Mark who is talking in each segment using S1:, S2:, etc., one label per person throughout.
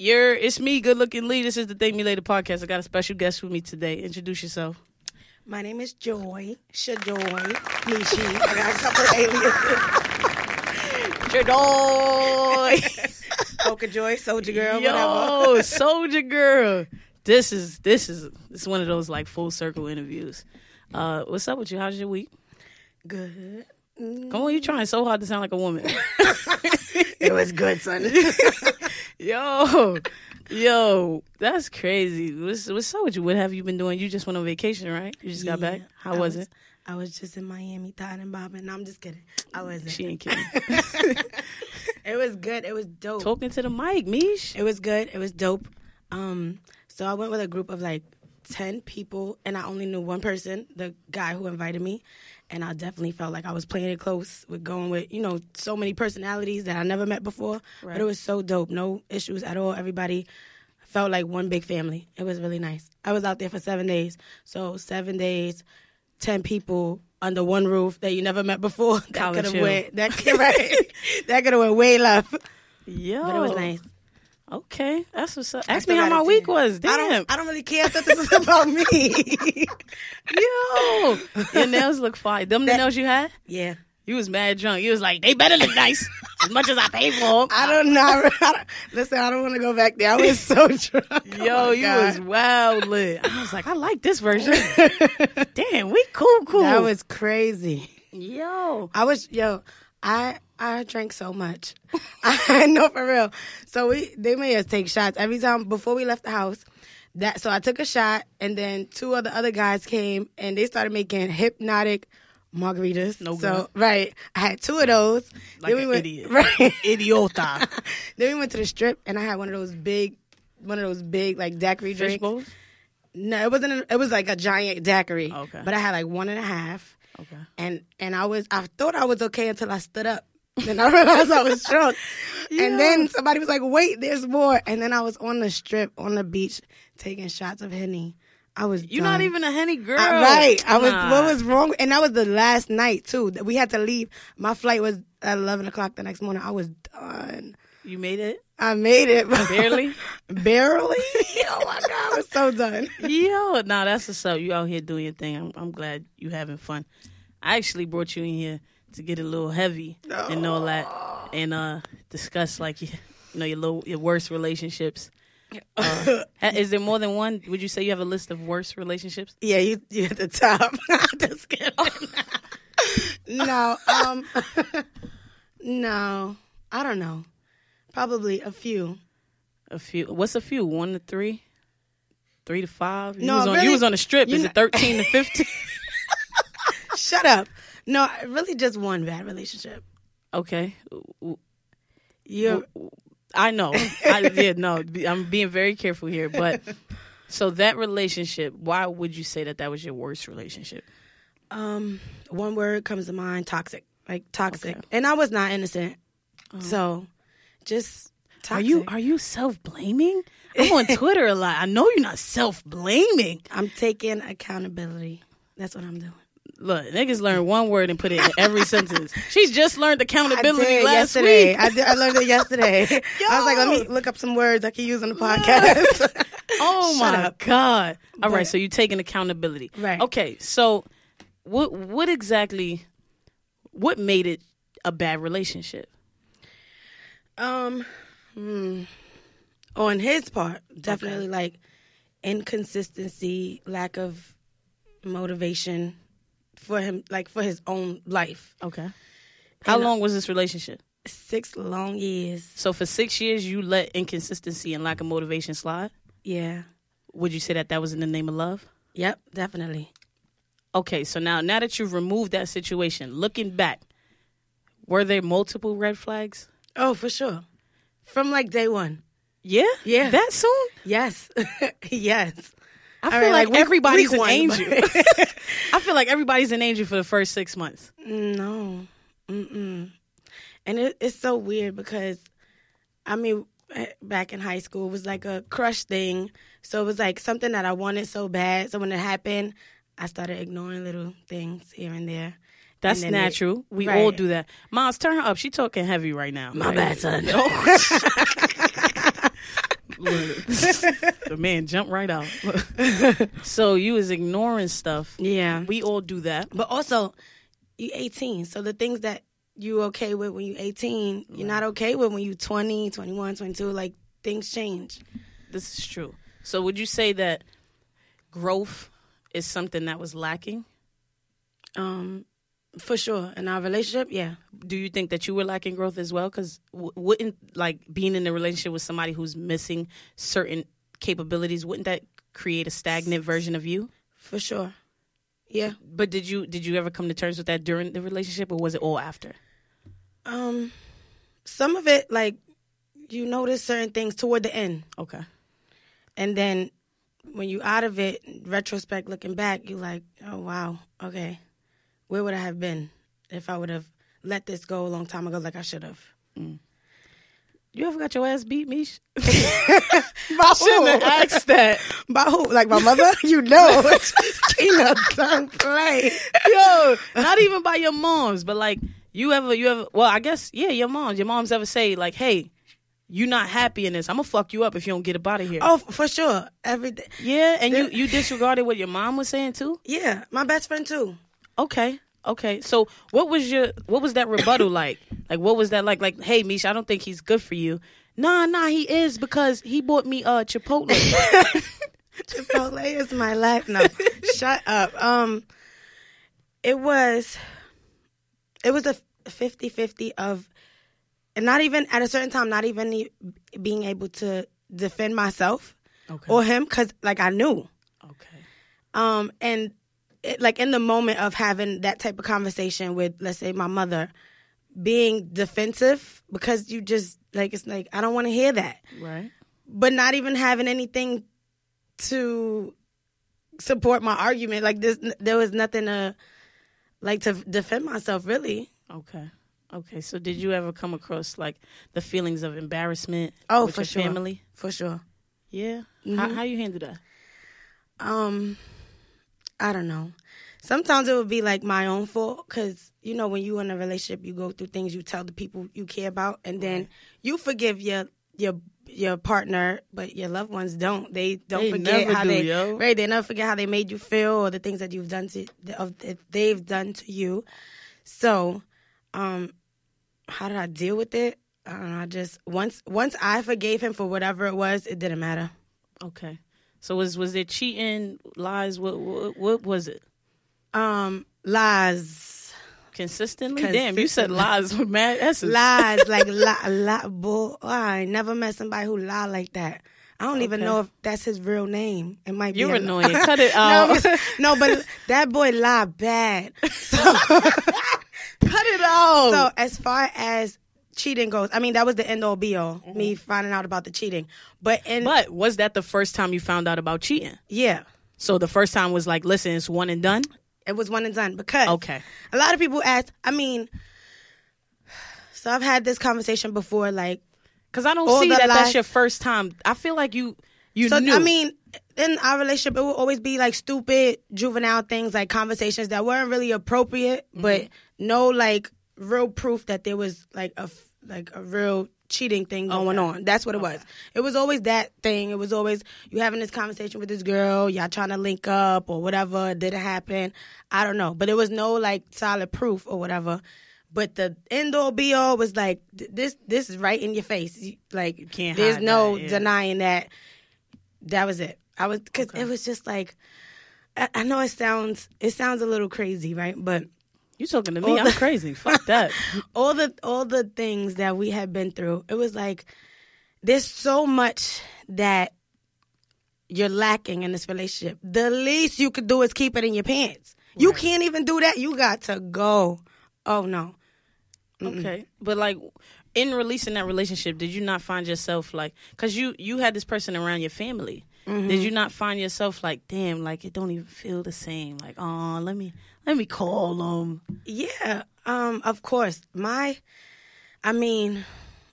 S1: You're it's me, good looking Lee. This is the Thank Me Later podcast. I got a special guest with me today. Introduce yourself.
S2: My name is Joy. Shajoy. Nishi. I got a couple of aliases.
S1: Joy.
S2: Polka Joy, Soldier Girl,
S1: Yo,
S2: whatever.
S1: Soldier Girl. This is this is this is one of those like full circle interviews. Uh, what's up with you? How's your week?
S2: Good.
S1: Come on, you trying so hard to sound like a woman.
S2: It was good, son.
S1: yo, yo, that's crazy. What's what's up with you? What have you been doing? You just went on vacation, right? You just got back. How
S2: I
S1: was, it?
S2: I was just in Miami, thotting and bobbing. No, I'm just kidding. I wasn't.
S1: She ain't kidding.
S2: It was good. It was dope.
S1: Talking to the mic, Mish.
S2: It was good. It was dope. Um, so I went with a group of like ten people, and I only knew one person, the guy who invited me, and I definitely felt like I was playing it close with going with you know so many personalities that I never met before.
S1: Right.
S2: But it was so dope. No issues at all. Everybody felt like one big family. It was really nice. I was out there for seven days. So seven days, ten people under one roof that you never met before. That could have went. That right. that could have went way left.
S1: Yeah,
S2: But it was nice.
S1: Okay, that's what's up. Ask me how my week was.
S2: I
S1: Damn,
S2: don't, I don't really care if this is about me.
S1: yo, your nails look fine. Them the nails you had?
S2: yeah.
S1: You was mad drunk. You was like, they better look nice as much as I pay for them.
S2: I don't know. I don't, listen, I don't want to go back there. I was so drunk. Oh
S1: Yo,
S2: my
S1: you
S2: God.
S1: was wild lit. I was like, I like this version. Damn, we cool, cool.
S2: That was crazy.
S1: yo.
S2: I was yo. I I drank so much. I know for real. So we they made us take shots every time before we left the house. That so I took a shot and then two of the other guys came and they started making Hpnotiq margaritas.
S1: No
S2: so
S1: good.
S2: right, I had two of those.
S1: Like
S2: we
S1: an
S2: went,
S1: idiot.
S2: Right.
S1: Idiota.
S2: then we went to the strip and I had one of those big, one of those big like daiquiri
S1: Fish
S2: drinks.
S1: bowls?
S2: No, it wasn't. A, it was like a giant daiquiri.
S1: Okay.
S2: But I had like one and a half,
S1: Okay.
S2: and and I was I thought I was okay until I stood up. Then I realized I was drunk. And then somebody was like, "Wait, there's more." And then I was on the strip on the beach taking shots of henny. I was.
S1: You're not even a henny girl.
S2: I- right. I was.
S1: Nah.
S2: What was wrong? And that was the last night too. That We had to leave. My flight was at eleven o'clock the next morning. I was done.
S1: You made it?
S2: I made it
S1: Barely?
S2: barely. oh my god, I was so done.
S1: Yo, nah, that's what's up. You out here doing your thing. I'm, I'm glad you having fun. I actually brought you in here to get a little heavy and all that, and uh, discuss like your, you know your low, your worst relationships. Uh, is there more than one? Would you say you have a list of worst relationships?
S2: Yeah, you you at the top. Just kidding. no, um, no, I don't know. Probably a few.
S1: A few. What's a few? One to three, three to five. You
S2: No,
S1: was on,
S2: really,
S1: you was on the strip. Is it thirteen to fifteen?
S2: Shut up. No, really, just one bad relationship.
S1: okay,
S2: You,
S1: I know. I yeah, no, I'm being very careful here, but so that relationship, why would you say that that was your worst relationship?
S2: um, one word comes to mind: toxic. Like toxic,
S1: Okay. Uh-huh.
S2: and I was not innocent. So, just toxic.
S1: Are you are you self blaming? I'm on Twitter a lot. I know you're not self blaming.
S2: I'm taking accountability. That's what I'm doing.
S1: Look, niggas learn one word and put it in every sentence. She just learned accountability last
S2: yesterday.
S1: week.
S2: I, did, I learned it yesterday. I was like, let me look up some words I can use on the podcast.
S1: Oh
S2: Shut
S1: my
S2: up.
S1: god! All right,
S2: But-
S1: so you're taking accountability.
S2: Right.
S1: Okay, so what what exactly what made it a bad relationship?
S2: Um, hmm. on his part, definitely like inconsistency, lack of motivation for him, like for his own life.
S1: Okay. How
S2: And- uh,
S1: long was this relationship?
S2: Six long years.
S1: So for six years, you let inconsistency and lack of motivation slide.
S2: Yeah.
S1: Would you say that that was in the name of love?
S2: Yep. Definitely.
S1: Okay, so now now that you've removed that situation, looking back, were there multiple red flags?
S2: Oh, for sure. From like day one.
S1: Yeah,
S2: Yeah.
S1: that soon.
S2: Yes. yes.
S1: I feel
S2: right,
S1: like, everybody's an angel. I feel like everybody's an angel for the first six months.
S2: No. Mm-mm. And it, it's so weird because, I mean, eh, back in high school, it was like a crush thing. So it was like something that I wanted so bad. So when it happened, I started ignoring little things here and there.
S1: That's
S2: And then it-
S1: natural. we all do that. Moms, turn her up. She talking heavy right now.
S2: My
S1: Right.
S2: bad, son.
S1: the man jumped right out. so you was ignoring stuff.
S2: Yeah.
S1: We all do that.
S2: But also, you 18. So the things that you okay with when you 18, you're not okay with when you 20, 21, 22. Like things change.
S1: This is true. So would you say that growth is something that was lacking?
S2: Um, for sure. In our relationship, yeah.
S1: Do you think that you were lacking growth as well? Because w- wouldn't like being in a relationship with somebody who's missing certain capabilities, wouldn't that create a stagnant version of you?
S2: For sure. Yeah.
S1: But did you did you ever come to terms with that during the relationship, or was it all after?
S2: Um, some of it, like, you notice certain things toward the end.
S1: Okay.
S2: And then when you out of it, retrospect looking back, you like, oh wow, okay. Where would I have been if I would have let this go a long time ago like I should have? Mm.
S1: You ever got your ass beat, Mish?
S2: By
S1: Shouldn't have asked that.
S2: By who? Like my mother? you know. Tina, don't play.
S1: Yo, not even by your moms, but like you ever, you ever. Well, I guess yeah, your moms. Your moms ever say like, "Hey, you not happy in this? I'm gonna fuck you up if you don't get up out of here."
S2: Oh, for sure. Every day.
S1: yeah, and you you disregarded what your mom was saying too.
S2: Yeah, my best friend too.
S1: Okay, okay. So what was your what was that rebuttal like? Like what was that like? Like, hey, Misha, I don't think he's good for you. Nah, nah, he is because he bought me uh Chipotle.
S2: Chipotle is my life. No, shut up. Um, it was, it was a 50-50 of, and not even at a certain time, not even being able to defend myself
S1: okay.
S2: or him because like I knew.
S1: okay.
S2: Um, and it, like in the moment of having that type of conversation with, let's say, my mother, being defensive because you just like it's like I don't want to hear that,
S1: Right.
S2: but not even having anything to support my argument. Like this, there was nothing to like to defend myself really.
S1: Okay. Okay. So did you ever come across like the feelings of embarrassment
S2: Oh, for sure.
S1: family?
S2: For sure.
S1: Yeah. How how you handle that?
S2: Um, I don't know. Sometimes it would be like my own fault because you know when you in a relationship, you go through things you tell the people you care about, and then you forgive your your your partner, but your loved ones don't. They don't
S1: They
S2: forget how
S1: do,
S2: they
S1: yo.
S2: right. They never forget how they made you feel or the things that you've done to of that they've done to you. So, um, how did I deal with it? I don't know. I just once once I forgave him for whatever it was, it didn't matter.
S1: Okay. So was was there cheating, lies? What what, what was it?
S2: Um, lies.
S1: Consistently? Damn, you said lies with mad essence.
S2: lies like lie, lie, boy. I never met somebody who lie like that. I don't even know if that's his real name. It might be.
S1: You're annoying. Cut it
S2: no,
S1: out.
S2: but- no, but that boy lie bad. So,
S1: Cut it out.
S2: so as far as cheating goes, I mean that was the end all be all. Me mm-hmm. finding out about the cheating, but in
S1: but was that the first time you found out about cheating?
S2: yeah,
S1: So the first time was like, listen, it's one and done.
S2: it was one and done because
S1: Okay.
S2: a lot of people ask. I mean, so I've had this conversation before, like
S1: Because I don't see that that's your first time. I feel like you you
S2: So
S1: knew.
S2: I mean, in our relationship, it would always be like stupid, juvenile things, like conversations that weren't really appropriate, but mm-hmm. no like real proof that there was like a like a real cheating thing going
S1: Okay.
S2: on. That's what it was. It was always that thing. It was always you having this conversation with this girl, y'all trying to link up or whatever. Did it happen? I don't know, but it was no like solid proof or whatever. But the end all be all was like this. This is right in your face. You- Like
S1: can't
S2: there's
S1: hide
S2: no
S1: that, yeah.
S2: denying that that was it. I was because
S1: Okay.
S2: it was just like I, I know it sounds it sounds a little crazy, right? But
S1: you talking to me? I'm crazy. Fuck that.
S2: all the all the things that we had been through, it was like there's so much that you're lacking in this relationship. The least you could do is keep it in your pants. You can't even do that. You got to go. Oh no.
S1: Okay, but like in releasing that relationship, did you not find yourself like because you you had this person around your family?
S2: Mm-hmm.
S1: Did you not find yourself like, damn, like it don't even feel the same? Like, oh, let me let me call them.
S2: Yeah, um, of course. My, I mean,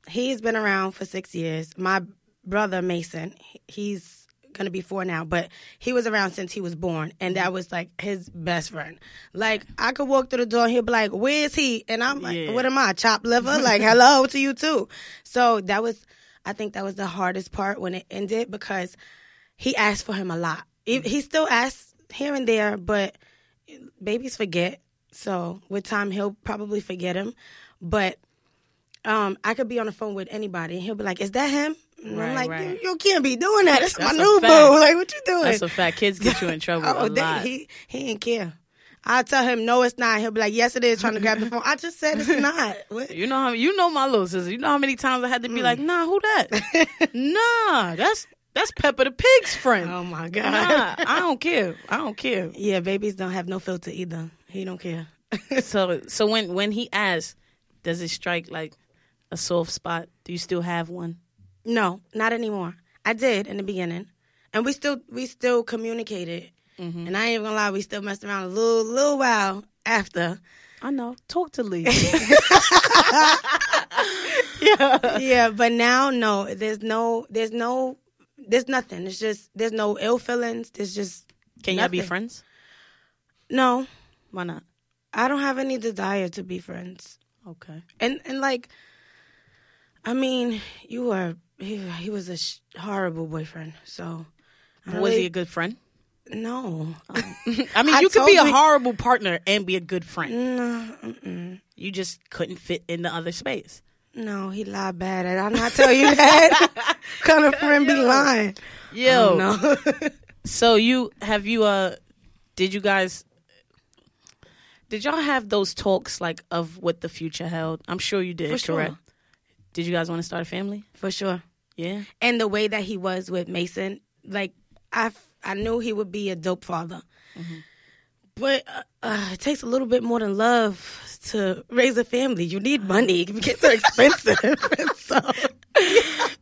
S2: he's been around for six years. My brother Mason, he's gonna be four now, but he was around since he was born, and that was like his best friend. Like I could walk through the door, and he'd be like, "Where's he?" And I'm like,
S1: Yeah.
S2: "What am I, chopped liver?" Like, hello to you too. So that was. I think that was the hardest part when it ended because he asked for him a lot. He, he still asks here and there, but babies forget. So with time, he'll probably forget him. But um, I could be on the phone with anybody, and he'll be like, "Is that him?" And
S1: Right,
S2: I'm like,
S1: right.
S2: you, you can't be doing that. It's
S1: That's
S2: my new
S1: fact.
S2: boo. Like, what you doing?
S1: That's a fact. Kids get you in trouble
S2: oh,
S1: a
S2: they- he he didn't care. I tell him no, it's not. He'll be like, yes, it is. Trying to grab the phone. I just said it's not. What?
S1: You know how you know my little sister. You know how many times I had to
S2: Mm.
S1: be like, nah, who that? nah, that's that's Peppa the Pig's friend.
S2: Oh my god.
S1: Nah, I don't care. I don't care.
S2: Yeah, babies don't have no filter either. He don't care.
S1: So so when when he asks, does it strike like a soft spot? Do you still have one?
S2: No, not anymore. I did in the beginning, and we still we still communicated.
S1: Mm-hmm.
S2: And I ain't even gonna lie, we still messed around a little little while after.
S1: I know. Talk to Lee.
S2: yeah. yeah, but now no, there's no, there's no, there's nothing. It's just there's no ill feelings. There's just
S1: Can y'all be friends?
S2: no.
S1: Why not?
S2: I don't have any desire to be friends.
S1: Okay.
S2: And and like, I mean, you were he, he was a sh- horrible boyfriend. So I don't
S1: Was he a good friend?
S2: no?
S1: I mean,
S2: I
S1: you could be a
S2: you-
S1: horrible partner and be a good friend.
S2: no, mm-mm.
S1: You just couldn't fit in the other space.
S2: No, he lied bad. Did I not tell you that? kind of friend be lying?
S1: Yo.
S2: no.
S1: So you have you uh did you guys did y'all have those talks like of what the future held? I'm sure you did,
S2: For sure.
S1: correct? Did you guys want to start a family?
S2: For sure.
S1: Yeah.
S2: And the way that he was with Mason, like I, I knew he would be a dope father. But uh, uh, it takes a little bit more than love to raise a family. You need money. Kids are expensive. so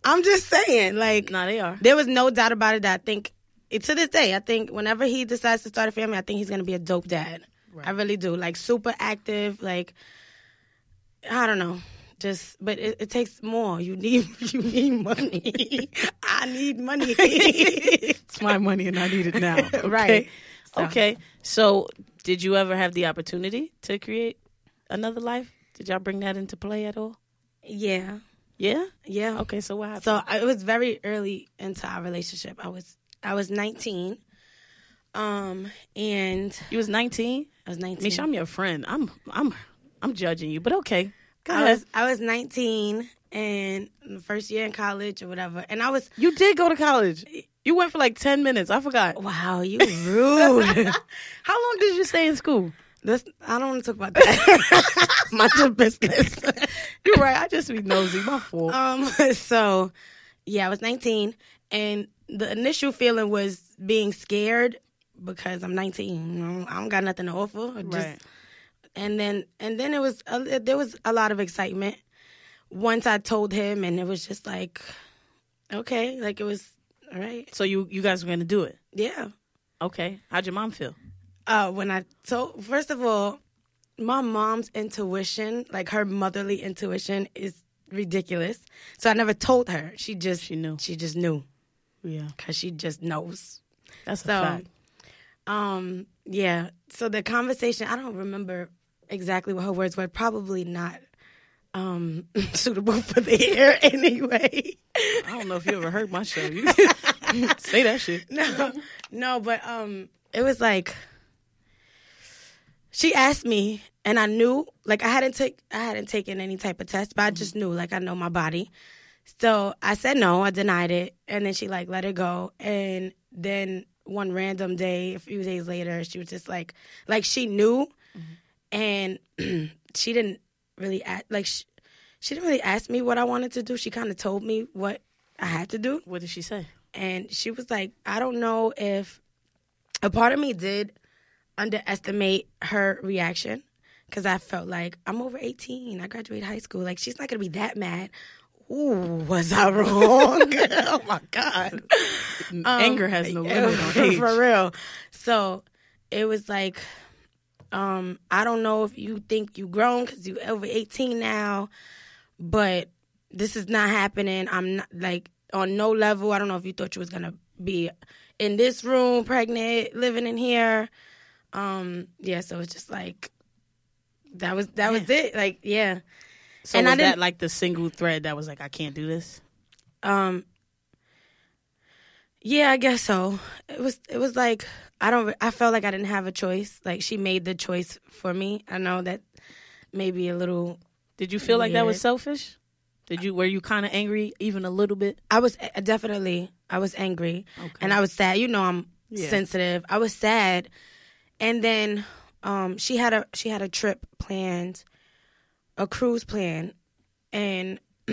S2: I'm just saying, like,
S1: Nah, they are.
S2: there was no doubt about it that I think to this day, I think whenever he decides to start a family, I think he's gonna be a dope dad. I really do. Like super active, like I don't know. Just but it, it takes more. You need you need money. I need money.
S1: It's my money and I need it now. Okay.
S2: Right. So-
S1: Okay. So did you ever have the opportunity to create another life? Did y'all bring that into play at all?
S2: yeah.
S1: Yeah?
S2: Yeah.
S1: Okay, so what happened?
S2: So I- it was very early into our relationship. I was I was 19. Um and
S1: you was 19?
S2: I was 19.
S1: Misha, I'm your friend. I'm I'm I'm judging you, but okay. Go
S2: I
S1: ahead.
S2: was I was 19 and the first year in college or whatever. And I was
S1: You did go to college. You went for like 10 minutes. I forgot.
S2: wow, you rude.
S1: How long did you stay in school?
S2: this I don't want to talk about that. Mind your business.
S1: You're right. I just be nosy. My fault.
S2: um so yeah, I was 19 and the initial feeling was being scared because I'm 19. You know, I don't got nothing to offer. Just,
S1: right.
S2: and then and then it was a, there was a lot of excitement once I told him, and it was just like, okay, like it was all right,
S1: So you you guys were gonna do it.
S2: yeah.
S1: Okay. How'd your mom feel?
S2: Uh, when I told, first of all, my mom's intuition, like her motherly intuition, is ridiculous. So I never told her. She just
S1: She knew.
S2: She just knew
S1: Yeah.
S2: because she just knows.
S1: That's a
S2: So,
S1: fact.
S2: um, yeah. So the conversation, I don't remember exactly what her words were. Probably not um suitable for the air anyway.
S1: I don't know if you ever heard my show. You say that shit.
S2: no, no, but um, it was like she asked me, and I knew, like I hadn't take, I hadn't taken any type of test, but I just knew, like I know my body. So I said no, I denied it, and then she like let it go, and then one random day, a few days later, she was just like, like she knew, and she didn't really act like she, she didn't really ask me what I wanted to do. She kind of told me what I had to do
S1: What did she say?
S2: and she was like, I don't know if a part of me did underestimate her reaction because I felt like I'm over 18. I graduated high school. Like, she's not to be that mad. Ooh, was I wrong? oh my God.
S1: Anger has no um, limit on age.
S2: For real. So it was like, um, I don't know if you think you grown because you over 18 now, but this is not happening. I'm not like on no level. I don't know if you thought you was gonna be in this room, pregnant, living in here. Um, yeah, so it's just like that was that was it. Like, yeah.
S1: So
S2: And I
S1: was that
S2: didn't-
S1: like the single thread that was like, I can't do this?
S2: Um, yeah, I guess so. It was. It was like I don't. I felt like I didn't have a choice. Like she made the choice for me. I know that maybe a little.
S1: Did you feel like that was selfish? Did you were you kind of angry even a little bit?
S2: I was uh, definitely. I was angry,
S1: Okay.
S2: and I was sad. You know, I'm
S1: Yeah.
S2: sensitive. I was sad, and then um, she had a she had a trip planned, a cruise plan, and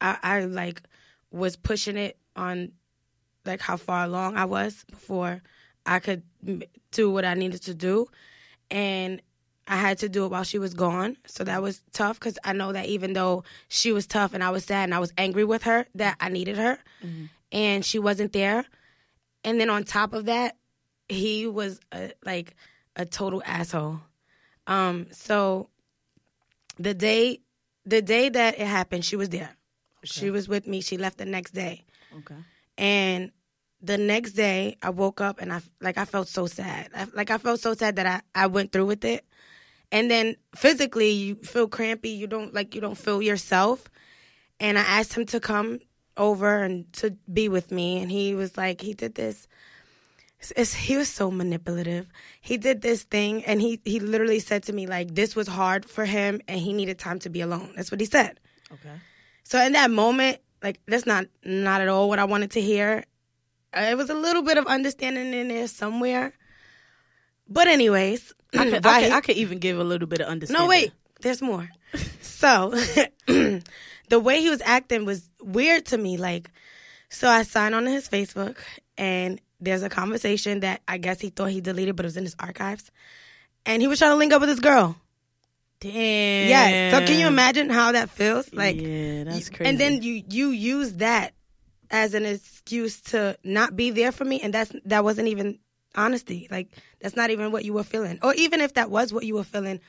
S2: I, I like was pushing it on like how far along I was before I could do what I needed to do, and I had to do it while she was gone. So that was tough because I know that even though she was tough and I was sad and I was angry with her, that I needed her, and she wasn't there. And then on top of that, he was a, like a total asshole. Um, so the day, the day that it happened, she was there. She was with me. She left the next day.
S1: Okay.
S2: And the next day, I woke up and I like I felt so sad. I, like I felt so sad that I I went through with it. And then physically, you feel crampy. You don't like you don't feel yourself. And I asked him to come over and to be with me, and he was like, he did this. It's, it's- he was so manipulative. He did this thing, and he he literally said to me like, this was hard for him, and he needed time to be alone. That's what he said.
S1: Okay.
S2: So in that moment, like that's not not at all what I wanted to hear. Uh, It was a little bit of understanding in there somewhere. But anyways,
S1: I could, I, could, I could even give a little bit of understanding.
S2: no wait, there's more. so the way he was acting was weird to me. Like, so I signed on to his Facebook, and there's a conversation that I guess he thought he deleted, but it was in his archives, and he was trying to link up with this girl.
S1: Damn.
S2: Yes. So can you imagine how that feels? Like,
S1: yeah, that's crazy.
S2: And then you you use that as an excuse to not be there for me, and that's that wasn't even honesty. Like that's not even what you were feeling, or even if that was what you were feeling,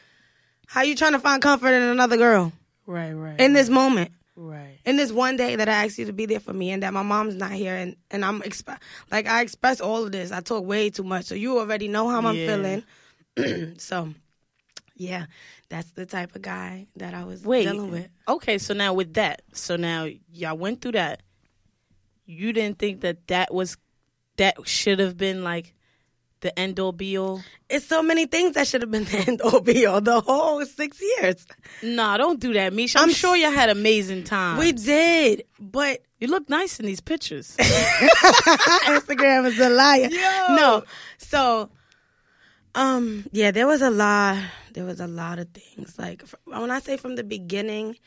S2: how you trying to find comfort in another girl
S1: right, right,
S2: in this moment?
S1: right.
S2: In this one day that I asked you to be there for me, and that my mom's not here, and and I'm exp- like I express all of this. I talk way too much, so you already know how I'm
S1: Yeah.
S2: feeling. so, yeah, that's the type of guy that I was
S1: Wait.
S2: dealing with.
S1: Okay, so now with that, so now y'all went through that. You didn't think that that was that should have been like the end all be all.
S2: It's so many things that should have been the end all be all the whole six years.
S1: Nah, don't do that, Misha. I'm,
S2: I'm
S1: sure you had amazing time.
S2: We did, but
S1: you look nice in these pictures.
S2: Instagram is a liar.
S1: Yo.
S2: No, so, um, yeah, there was a lot. There was a lot of things. Like when I say from the beginning,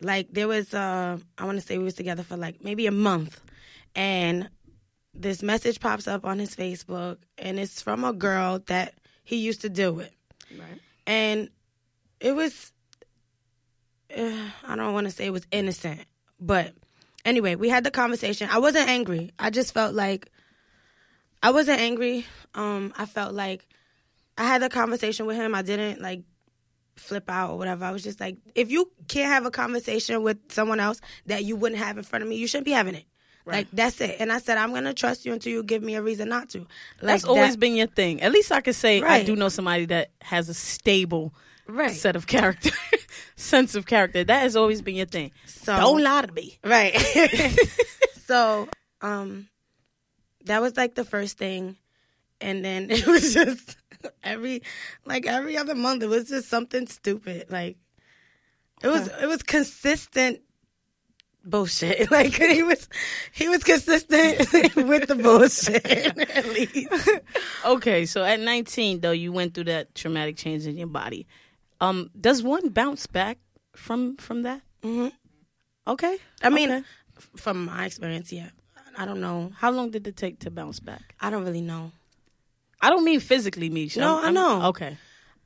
S2: like there was. Uh, I want to say we was together for like maybe a month, and this message pops up on his Facebook, and it's from a girl that he used to deal with.
S1: right.
S2: and it was uh, i don't want to say it was innocent but anyway we had the conversation. I wasn't angry. I just felt like i wasn't angry. Um i felt like i had the conversation with him. I didn't like flip out or whatever. I was just like if you can't have a conversation with someone else that you wouldn't have in front of me you shouldn't be having it like that's it and i said i'm gonna trust you until you give me a reason not to like
S1: That's always
S2: that-
S1: been your thing. At least I could say I do know somebody that has a stable
S2: right
S1: set of character, sense of character. That has always been your thing.
S2: so
S1: Don't lie to me.
S2: Right. so, um, that was like the first thing, and then it was just every like every other month it was just something stupid. Like it was it was consistent bullshit. Like he was he was consistent with the bullshit at least.
S1: Okay, so at 19 though, you went through that traumatic change in your body. Um, does one bounce back from from that?
S2: hmm
S1: Okay.
S2: I mean,
S1: Okay.
S2: from my experience, yeah. I don't know.
S1: how long did it take to bounce back?
S2: I don't really know.
S1: I don't mean physically, Misha.
S2: No, I know.
S1: Okay.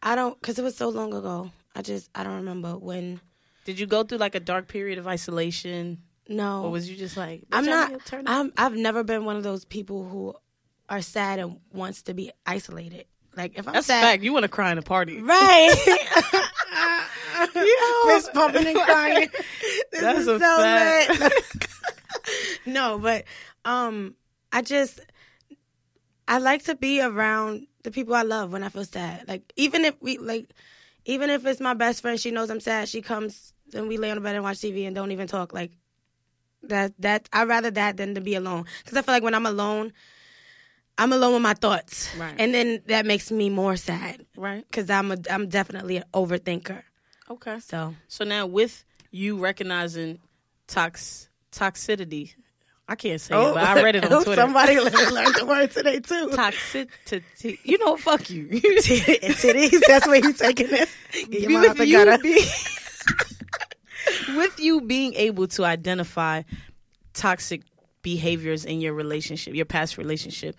S2: I don't because it was so long ago. I just I don't remember when.
S1: Did you go through like a dark period of isolation,
S2: No,
S1: or was you just like,
S2: I'm not. I'm. I've never been one of those people who are sad and wants to be isolated. Like if I'm
S1: That's a
S2: sad,
S1: fact. You want to cry in a party,
S2: right?
S1: Yo.
S2: Fist pumping and crying. This
S1: That's
S2: is
S1: a
S2: so
S1: fact.
S2: lit. no, but um, I just I like to be around the people I love when I feel sad. Like even if we like, even if it's my best friend, she knows I'm sad. She comes and we lay on the bed and watch TV and don't even talk. Like That that I'd rather that than to be alone because I feel like when I'm alone, I'm alone with my thoughts,
S1: Right.
S2: and then that makes me more sad
S1: Right.
S2: because I'm a I'm definitely an overthinker.
S1: Okay.
S2: So
S1: So now with you recognizing tox toxicity, I can't say it, but I read it on oh, oh, Twitter.
S2: Oh, Somebody learned the word today too.
S1: Toxicity. You know, fuck you.
S2: Titties. That's where you taking this. Get your mouth gutter.
S1: you be- with you being able to identify toxic behaviors in your relationship, your past relationship,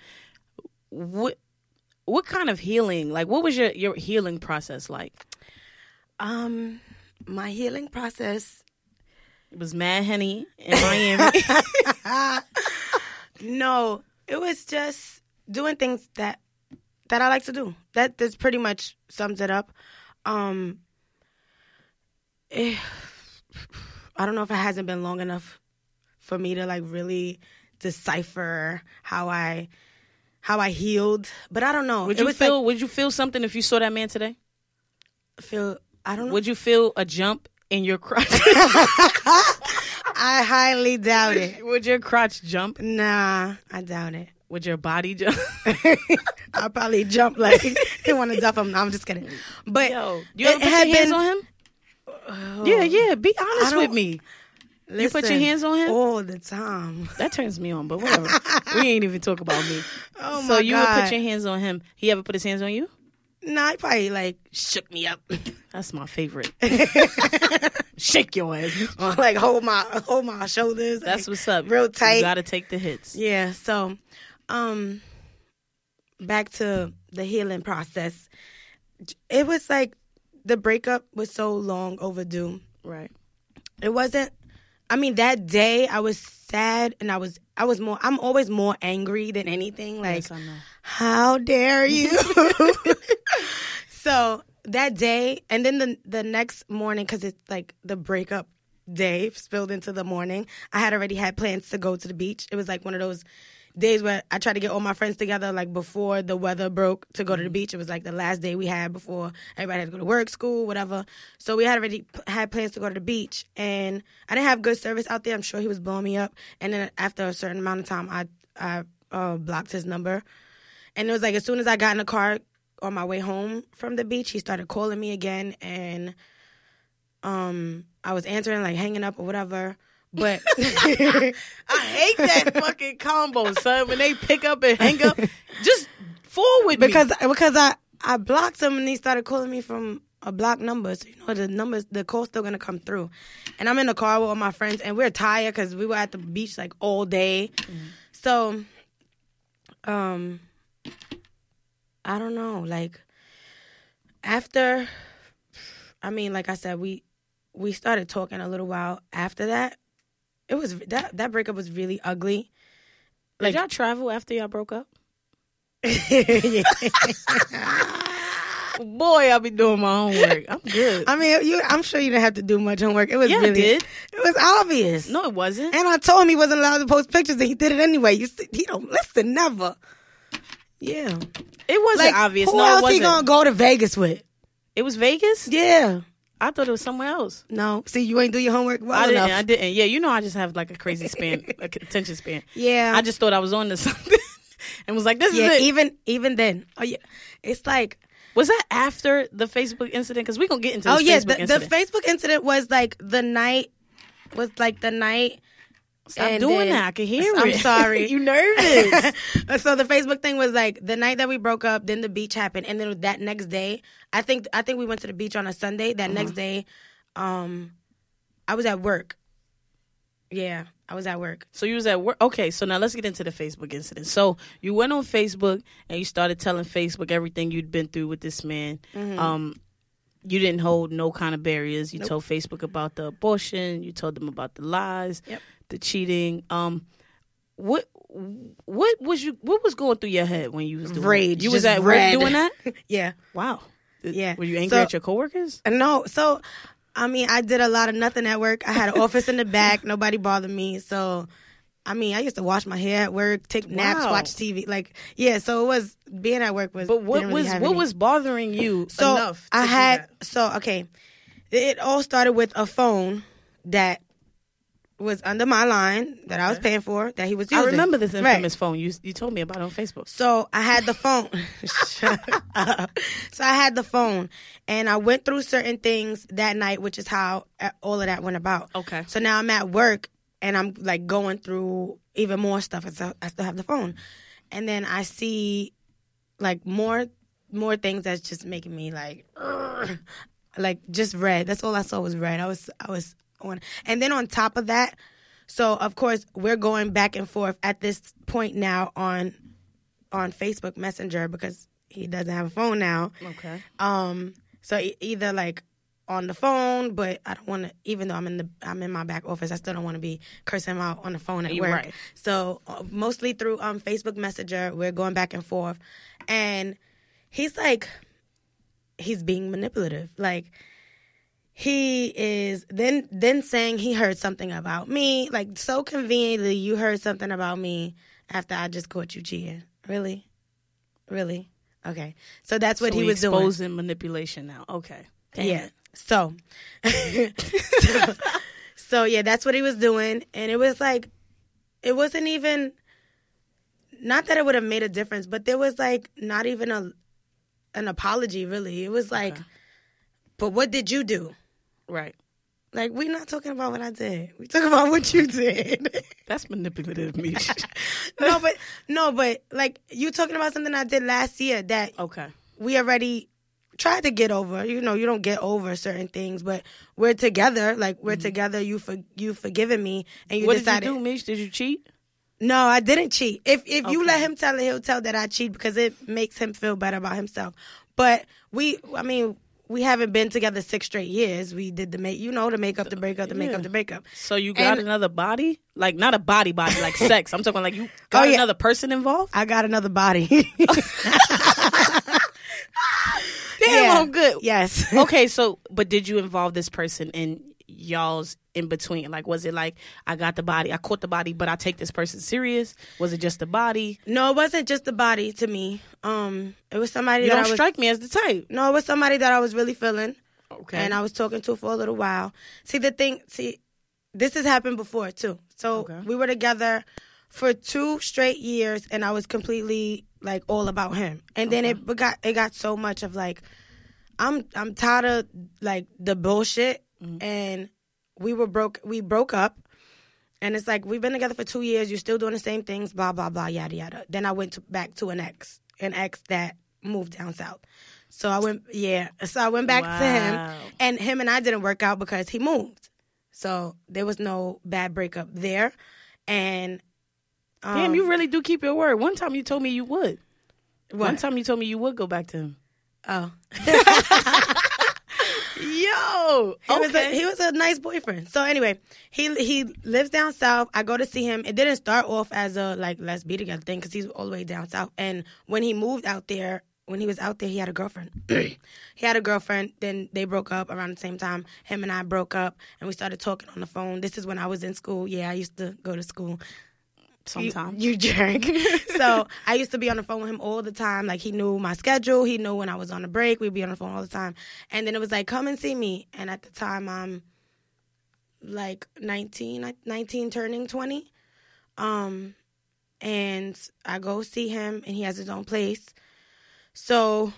S1: what what kind of healing? Like, what was your your healing process like?
S2: Um, my healing process.
S1: It was Mad honey in Miami.
S2: No, it was just doing things that that I like to do. That this pretty much sums it up. Um, eh, I don't know if it hasn't been long enough for me to like really decipher how I how I healed, but I don't know.
S1: would
S2: it
S1: you feel? would you feel something if you saw that man today?
S2: like feel I don't know.
S1: Would you feel a jump in your crotch?
S2: I highly doubt it.
S1: would your crotch jump?
S2: Nah, I doubt it.
S1: Would your body jump?
S2: I'll probably jump like they want to dump him. No, I'm just kidding. But
S1: Yo, you
S2: it
S1: ever put
S2: had
S1: your hands
S2: been-
S1: on him? Yeah, yeah. Be honest with me. You put your hands on him?
S2: all the time.
S1: That turns me on, but whatever. we ain't even talk about me.
S2: Oh
S1: so
S2: my
S1: you would
S2: God.
S1: put your hands on him. He ever put his hands on you?
S2: Nah, he probably like shook me up,
S1: That's my favorite. Shake your ass.
S2: or like hold my hold my shoulders.
S1: That's
S2: like,
S1: what's up.
S2: real tight.
S1: You gotta take the hits.
S2: Yeah. So, um, back to the healing process. It was like the breakup was so long overdue.
S1: Right.
S2: It wasn't. I mean, that day I was sad and I was I was more. I'm always more angry than anything. Like,
S1: Yes,
S2: how dare you? so that day, and then the the next morning, because it's like the breakup day spilled into the morning. I had already had plans to go to the beach. It was like one of those days where I tried to get all my friends together, like before the weather broke, to go to the beach. It was like the last day we had before everybody had to go to work, school, whatever. So we had already p- had plans to go to the beach, and I didn't have good service out there. I'm sure he was blowing me up. And then after a certain amount of time, I I uh, blocked his number. And it was like as soon as I got in the car on my way home from the beach, he started calling me again, and um, I was answering like hanging up or whatever. But
S1: I hate that fucking combo, son. When they pick up and hang up, just forward me.
S2: because because I I blocked him and they started calling me from a blocked number, so you know the numbers the call's still gonna come through. And I'm in the car with all my friends, and we're tired because we were at the beach like all day. So, um, I don't know. Like after, I mean, like I said, we we started talking a little while after that. It was that that breakup was really ugly.
S1: Did y'all travel after y'all broke up? Boy, I'll be doing my homework. I'm good.
S2: I mean, you, I'm sure you didn't have to do much homework. It was
S1: yeah,
S2: really,
S1: did.
S2: it was obvious.
S1: No, it wasn't.
S2: And I told him he wasn't allowed to post pictures, and he did it anyway. You see, he don't listen, never. Yeah,
S1: It wasn't
S2: like
S1: obvious.
S2: Who
S1: no,
S2: else
S1: it wasn't.
S2: he gonna go to Vegas with?
S1: It was Vegas.
S2: Yeah,
S1: I thought it was somewhere else.
S2: no. See, you ain't do your homework well
S1: I didn't.
S2: enough.
S1: I didn't. Yeah, you know, I just have like a crazy span, like attention span.
S2: yeah,
S1: I just thought I was on to something, and was like, "This
S2: yeah.
S1: is it."
S2: Even even then, oh yeah, it's like
S1: was that after the Facebook incident? Because we gonna get into oh, this
S2: oh yeah,
S1: Facebook
S2: the, the. Facebook incident was like the night was like the night.
S1: Stop
S2: and
S1: doing
S2: then-
S1: that. I can hear
S2: I'm
S1: it.
S2: sorry.
S1: you nervous?
S2: so the Facebook thing was like the night that we broke up, then the beach happened, and then that next day, I think I think we went to the beach on a Sunday. That next day, um, I was at work. Yeah, I was at work.
S1: So you was at work. Okay, so now let's get into the Facebook incident. So you went on Facebook and you started telling Facebook everything you'd been through with this man.
S2: Mm-hmm.
S1: Um, you didn't hold no kind of barriers. You told Facebook about the abortion. You told them about the lies,
S2: Yep.
S1: The cheating. Um, what what was you what was going through your head when you was doing
S2: Rage,
S1: That? You was at
S2: red.
S1: work doing that.
S2: Yeah,
S1: Wow.
S2: Yeah.
S1: Were you angry
S2: So-
S1: at your coworkers?
S2: No, so I mean, I did a lot of nothing at work. I had an office in the back. Nobody bothered me. So, I mean, I used to wash my hair at work, take naps,
S1: Wow.
S2: watch TV. Like, yeah. So it was being at work was.
S1: But what
S2: really
S1: was what
S2: any-
S1: was bothering you
S2: so
S1: enough?
S2: I had so okay. It all started with a phone that was under my line that I was paying for that he was using.
S1: I remember this
S2: Right.
S1: infamous phone. You you told me about on Facebook.
S2: So I had the phone. So I had the phone, and I went through certain things that night, which is how uh, all of that went about.
S1: Okay.
S2: So now I'm at work, and I'm like going through even more stuff. and so I still have the phone, and then I see like more more things that's just making me like, "Ugh." like just red. That's all I saw was red. I was I was on, and then on top of that. So of course we're going back and forth at this point now on on Facebook Messenger because he doesn't have a phone now.
S1: Okay.
S2: Um, so e- either like on the phone, but I don't want to. Even though I'm in the I'm in my back office, I still don't want to be cursing him out on the phone at
S1: You're
S2: work.
S1: right.
S2: So uh, mostly through um Facebook Messenger, we're going back and forth, and he's like, he's being manipulative, like. He is then then saying he heard something about me, like so conveniently. You heard something about me after I just caught you cheating. Really, really. Okay, so that's what
S1: so
S2: he was doing.
S1: exposing manipulation now. Okay. Damn
S2: Yeah.
S1: it.
S2: So, so, so yeah, that's what he was doing, and it was like, it wasn't even. Not that it would have made a difference, but there was like not even a, an apology really. It was like,
S1: Okay.
S2: but what did you do?
S1: Right.
S2: Like we're not talking about what I did. We talking about what you did.
S1: That's manipulative, Mish.
S2: no, but no, but like you talking about something I did last year that
S1: okay.
S2: we already tried to get over. You know, you don't get over certain things, but we're together. Like we're together. You for you forgiven me, and you
S1: Mm-hmm. what
S2: decided.
S1: did you do, Mish? Did you cheat?
S2: No, I didn't cheat. If if you let him tell it, he'll tell that I cheat because it makes him feel better about himself. But we, I mean. We haven't been together six straight years. We did the make, you know, the makeup, the breakup, the makeup,
S1: Yeah.
S2: the breakup.
S1: So you got
S2: And-
S1: another body? Like not a body body, like sex. I'm talking like you oh, got
S2: Oh, yeah.
S1: another person involved?
S2: I got another body.
S1: Damn,
S2: Yeah.
S1: I'm good.
S2: yes.
S1: okay, so but did you involve this person in y'all's in between? Like was it like I got the body, I caught the body, but I take this person serious? Was it just the body?
S2: No, it wasn't just the body to me. Um, it was somebody
S1: You
S2: that
S1: don't
S2: I was.
S1: strike me as the type.
S2: no, it was somebody that I was really feeling.
S1: Okay.
S2: and I was talking to for a little while. See the thing, see, this has happened before too. So
S1: Okay.
S2: we were together for two straight years, and I was completely like all about him. And then it got it got so much of like, I'm I'm tired of like the bullshit,
S1: Mm-hmm.
S2: and we were broke. We broke up. And it's like we've been together for two years. You're still doing the same things, blah blah blah, yada yada. Then I went to, back to an ex, an ex that moved down south. So I went, yeah. So I went back to him, and him and I didn't work out because he moved. So there was no bad breakup there. And um,
S1: Damn, you really do keep your word. One time you told me you would.
S2: what?
S1: One time you told me you would go back to him.
S2: Oh,
S1: Yo,
S2: he was a, he was a nice boyfriend. So anyway, he he lives down south. I go to see him. It didn't start off as a like let's be together thing because he's all the way down south. And when he moved out there, when he was out there, he had a girlfriend. he had a girlfriend. Then they broke up around the same time. Him and I broke up, and we started talking on the phone. This is when I was in school. Yeah, I used to go to school. You-
S1: Sometimes.
S2: You, jerk. so I used to be on the phone with him all the time. Like he knew my schedule. He knew when I was on a break. We'd be on the phone all the time. And then it was like, come and see me. And at the time, I'm like 19, 19 turning 20. Um, and I go see him, and he has his own place. So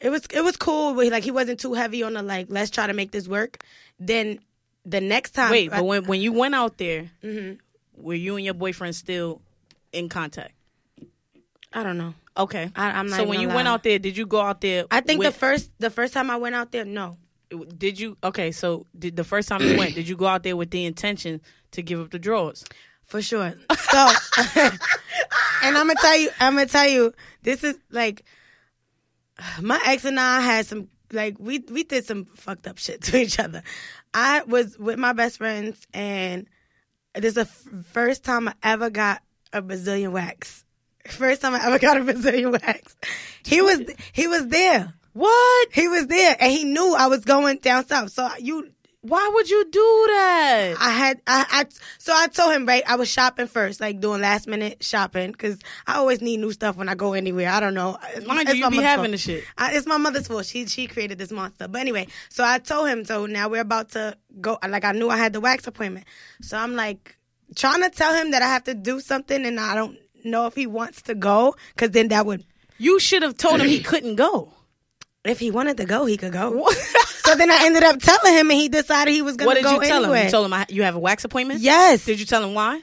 S2: it was it was cool. But like he wasn't too heavy on the like, let's try to make this work. Then the next time,
S1: Wait, but when when you went out there,
S2: hmm
S1: were you and your boyfriend still in contact?
S2: I don't know.
S1: Okay.
S2: I, I'm not.
S1: so when you
S2: gonna
S1: went out there, did you go out there?
S2: I think the first the first time I went out there, no.
S1: did you okay? So did the first time you went, did you go out there with the intention to give up the drawers?
S2: For sure. So and I'm gonna tell you I'm gonna tell you, this is like my ex and I had some like we we did some fucked up shit to each other. I was with my best friends and this is the f- first time I ever got a Brazilian wax. First time I ever got a Brazilian wax. He was he was there.
S1: What?
S2: He was there and he knew I was going down south. So you
S1: Why would you do that?
S2: I had I, I so I told him right. I was shopping first, like doing last minute shopping because I always need new stuff when I go anywhere. I don't know.
S1: Mind
S2: It's
S1: you, be having
S2: fault.
S1: the shit.
S2: I, it's my mother's fault. She she created this monster. But anyway, so I told him. So now we're about to go. Like I knew I had the wax appointment. So I'm like trying to tell him that I have to do something, and I don't know if he wants to go because then that would.
S1: You should have told him he couldn't go.
S2: If he wanted to go, he could go. so then I ended up telling him, and he decided he was going to go anyway.
S1: What did you tell
S2: anyway.
S1: him? You told him I, you have a wax appointment.
S2: yes,
S1: Did you tell him why?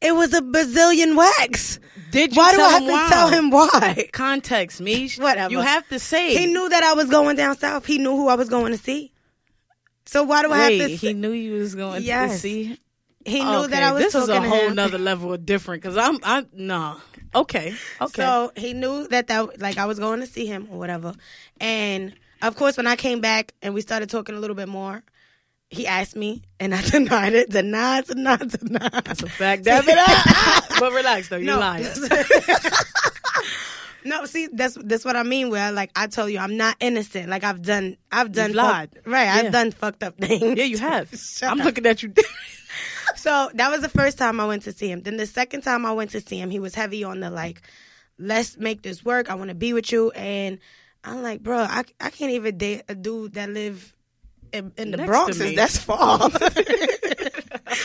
S2: it was a bazillion wax.
S1: Did you
S2: Why do I have
S1: him
S2: to
S1: why?
S2: tell him why?
S1: Context, Mish.
S2: Whatever.
S1: You have to say.
S2: He knew that I was going down south. He knew who I was going to see. So why do I
S1: Wait,
S2: have to?
S1: he knew you was going to see.
S2: he knew
S1: Okay,
S2: that I was
S1: this is a whole nother level of different. Because I'm, I no. Okay, okay.
S2: So he knew that that like I was going to see him or whatever. And of course, when I came back and we started talking a little bit more, he asked me, and I denied it. Denied, denied, denied.
S1: That's a fact. Damn it. Ah. but relax though. You
S2: No.
S1: lying.
S2: No, see, that's that's what I mean. Where like I told you, I'm not innocent. Like I've done, I've done,
S1: You've lied.
S2: fuck- right?
S1: Yeah.
S2: I've done fucked up things.
S1: Yeah, you have. I'm
S2: up.
S1: looking at you.
S2: So that was the first time I went to see him. Then the second time I went to see him, he was heavy on the like, let's make this work. I want to be with you. And I'm like, bro, I, I can't even date a dude that live in, in the
S1: Next
S2: Bronx. That's far.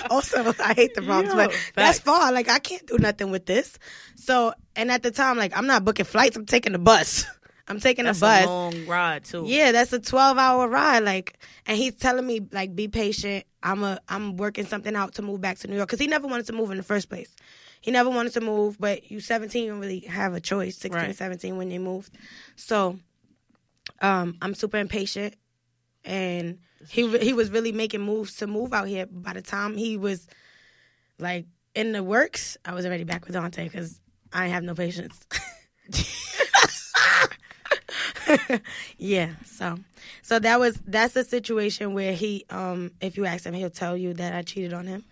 S2: also, I hate the Bronx,
S1: Yo,
S2: but that's far. Like I can't do nothing with this. So, and at the time, like I'm not booking flights. I'm taking the bus. I'm taking
S1: That's
S2: the bus.
S1: a long ride too.
S2: Yeah, that's a 12 hour ride. Like, and he's telling me like, be patient. I'm a, I'm working something out to move back to New York because he never wanted to move in the first place. He never wanted to move, but you 17, you don't really have a choice. 16,
S1: Right.
S2: 17 when you moved. So, um, I'm super impatient, and he he was really making moves to move out here. By the time he was like in the works, I was already back with Dante because I have no patience. yeah so so that was that's a situation where he um if you ask him he'll tell you that i cheated on him.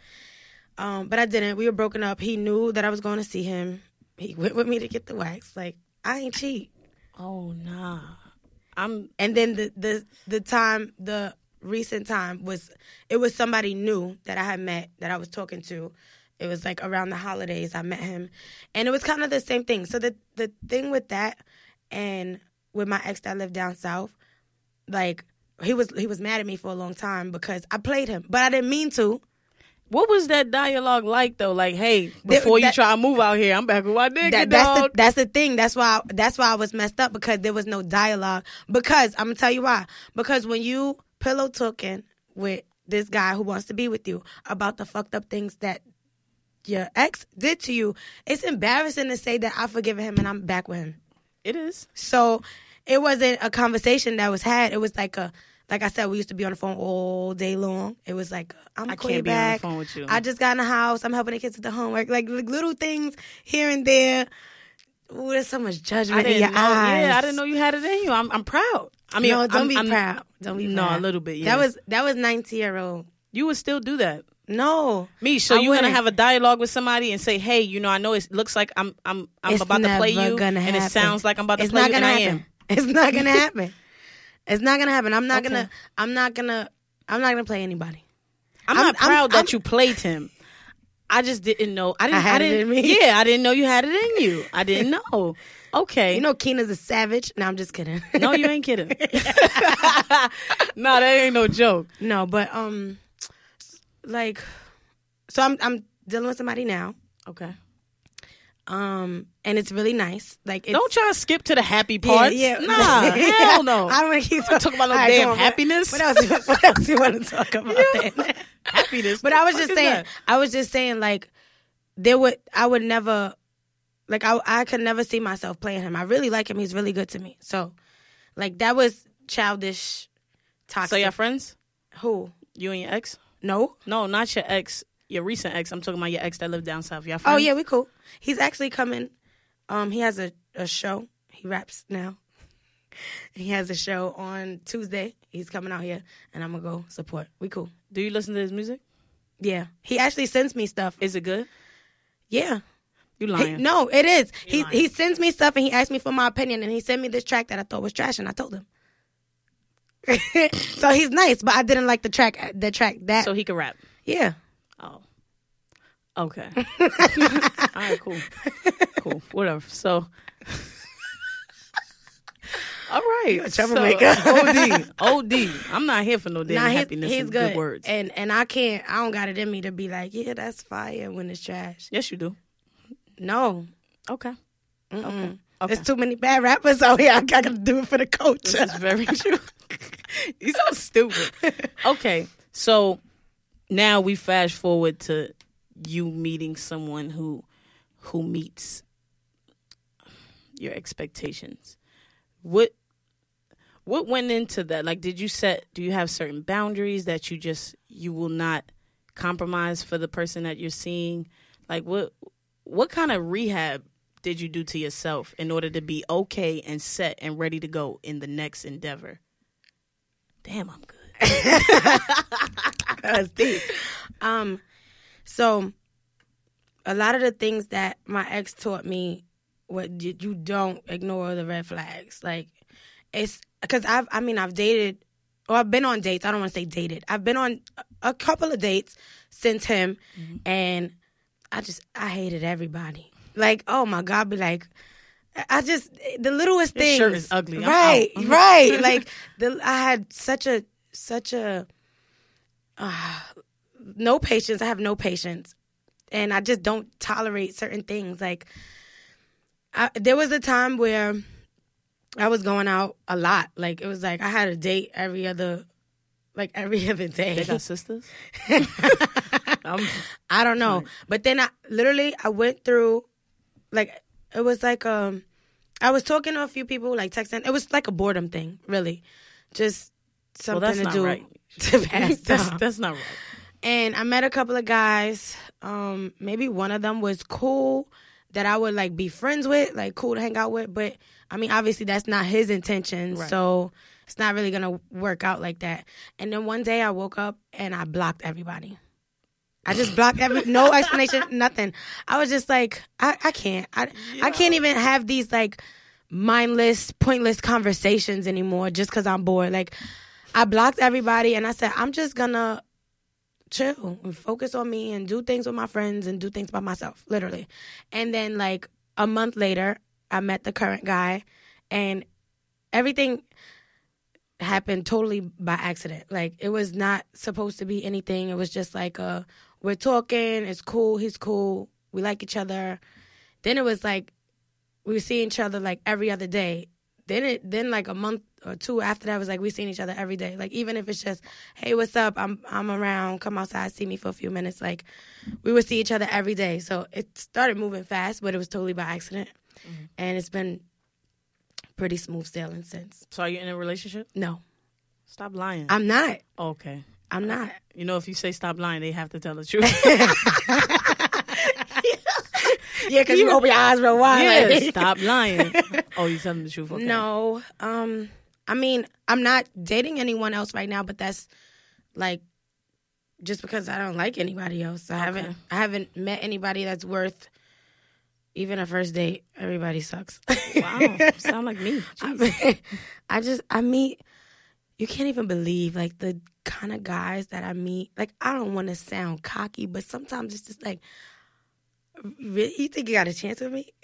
S2: Um but i didn't. We were broken up. He knew that i was going to see him. He went with me to get the wax. Like i ain't cheat.
S1: Oh nah. I'm
S2: and then the the the time the recent time was it was somebody new that i had met that i was talking to. It was like around the holidays i met him. And it was kind of the same thing. So the the thing with that and with my ex that lived down south like he was he was mad at me for a long time because i played him but i didn't mean to
S1: What was that dialogue like though? Like, hey, before you try to move out here, I'm back with my nigga,
S2: that, that's the that's the thing. That's why that's why I was messed up because there was no dialogue. Because I'm gonna tell you why. Because when you pillow talking with this guy who wants to be with you about the fucked up things that your ex did to you, it's embarrassing to say that I've forgiven him and I'm back with him.
S1: It is.
S2: So it wasn't a conversation that was had. It was like a like I said, we used to be on the phone all day long. It was like uh, I'm
S1: I can't be on the phone with you.
S2: I just got in the house. I'm helping the kids with the homework. Like, like little things here and there. Ooh, there's so much judgment in your
S1: know.
S2: eyes.
S1: Yeah, I didn't know you had it in you. I'm, I'm proud. I mean,
S2: no, don't
S1: I'm-
S2: be
S1: I'm-
S2: proud. Don't be
S1: No,
S2: proud.
S1: a little bit. Yeah.
S2: That was that was 19 year old.
S1: you would still do that.
S2: No,
S1: Me, so
S2: I
S1: you're gonna have a dialogue with somebody and say, "Hey, you know, I know it looks like I'm I'm I'm
S2: It's
S1: about to play you, and
S2: happen.
S1: it sounds like I'm about to
S2: it's
S1: play
S2: not
S1: you, and
S2: gonna
S1: I
S2: happen.
S1: am."
S2: It's not gonna happen. It's not gonna happen. I'm not
S1: Okay.
S2: gonna. I'm not gonna. I'm not gonna play anybody.
S1: I'm,
S2: I'm-
S1: not
S2: I'm-
S1: proud that
S2: I'm-
S1: you played him. I just didn't know. I didn't.
S2: I had it
S1: didn't,
S2: in me.
S1: Yeah, I didn't know you had it in you. I didn't know. Okay.
S2: You know, Keena's a savage. No, I'm just kidding.
S1: no, you ain't kidding. no, that ain't no joke.
S2: No, but um, like, so I'm I'm dealing with somebody now.
S1: Okay.
S2: Um, and it's really nice. Like,
S1: Don't try to skip to the happy parts.
S2: Yeah, yeah.
S1: Nah, hell no.
S2: I don't want to keep
S1: Don't about no
S2: right,
S1: damn
S2: on,
S1: happiness.
S2: What, else? What else you want to talk about? then?
S1: happiness.
S2: But I was just saying.
S1: that?
S2: I was just saying, like, there would I would never, like, I I could never see myself playing him. I really like him. He's really good to me. So, like, that was childish, toxic.
S1: So y'all friends?
S2: Who?
S1: You and your ex?
S2: No.
S1: No, not your ex. Your recent ex. I'm talking about your ex that lived down south. Y'all
S2: Oh yeah, we cool. He's actually coming. Um, he has a, a show. He raps now. He has a show on Tuesday. He's coming out here, and I'm gonna go support. We cool.
S1: Do you listen to his music?
S2: Yeah. He actually sends me stuff.
S1: Is it good?
S2: Yeah.
S1: You
S2: He-
S1: lying?
S2: no, it is. He
S1: lying.
S2: he sends me stuff and he asked me for my opinion and he sent me this track that I thought was trash and I told him. so he's nice, but I didn't like the track. The track that.
S1: So he could rap.
S2: yeah.
S1: Oh. Okay. All right, cool. Cool. Whatever. So All right.
S2: a troublemaker.
S1: So, OD. OD. I'm not here for no damn
S2: Nah,
S1: happiness
S2: he's
S1: and
S2: good.
S1: good words.
S2: And and I can't. I don't got it in me to be like, yeah, that's fire when it's trash.
S1: yes, you do.
S2: No.
S1: Okay.
S2: Mm-mm.
S1: Okay.
S2: There's too many bad rappers out here. I gotta mm-hmm. do it for the culture.
S1: That's very true. He's so stupid. Okay, so now we fast forward to you meeting someone who who meets your expectations. What what went into that? Like did you set do you have certain boundaries that you just you will not compromise for the person that you're seeing? Like what what kind of rehab did you do to yourself in order to be okay and set and ready to go in the next endeavor? Damn, I'm good.
S2: Deep. Um, so a lot of the things that my ex taught me, what you, don't ignore the red flags. Like it's because I've, I mean, I've dated or I've been on dates. I don't want to say dated. I've been on a- a couple of dates since him, and I just I hated everybody. Like, oh my god, be like. I just the littlest
S1: Your
S2: things.
S1: shirt is ugly. I'm
S2: right, right. Like the I had such a such a uh, no patience. I have no patience, and I just don't tolerate certain things. Like I, there was a time where I was going out a lot. Like it was like I had a date every other, like every other day.
S1: They got sisters.
S2: I don't know. But then I literally I went through like it was like um I was talking to a few people like texting. It was like a boredom thing, really. Just
S1: well,
S2: something
S1: that's
S2: to do
S1: right.
S2: to pass
S1: that's,
S2: time.
S1: that's not right.
S2: And I met a couple of guys. Um maybe one of them was cool that I would like be friends with, like cool to hang out with, but I mean obviously that's not his intention.
S1: Right.
S2: So it's not really going to work out like that. And then one day I woke up and I blocked everybody. I just blocked every no explanation, nothing. I was just like, I, I can't. I I can't even have these like mindless, pointless conversations anymore just because I'm bored. Like I blocked everybody and I said, I'm just gonna chill and focus on me and do things with my friends and do things by myself, literally. And then like a month later, I met the current guy and everything happened totally by accident. Like it was not supposed to be anything. It was just like uh we're talking, it's cool, he's cool, we like each other. Then it was like we were seeing each other like every other day. Then it then like a month or two after that was like we seeing each other every day. Like even if it's just, hey, what's up? I'm I'm around, come outside, see me for a few minutes. Like we would see each other every day. So it started moving fast, but it was totally by accident. Mm-hmm. And it's been pretty smooth sailing since.
S1: So are you in a relationship?
S2: No.
S1: Stop lying.
S2: I'm not.
S1: okay.
S2: I'm not.
S1: You know, if you say stop lying, they have to tell the truth.
S2: Yeah, because you open your eyes real wide.
S1: yeah, stop lying. Oh, you telling the truth? Okay.
S2: No. Um I mean, I'm not dating anyone else right now, but that's like just because I don't like anybody else. I haven't I haven't met anybody that's worth even a first date. Everybody sucks.
S1: Wow, sound like me.
S2: I just I meet you can't even believe like the kind of guys that I meet. Like I don't want to sound cocky, but sometimes it's just like really you think you got a chance with me?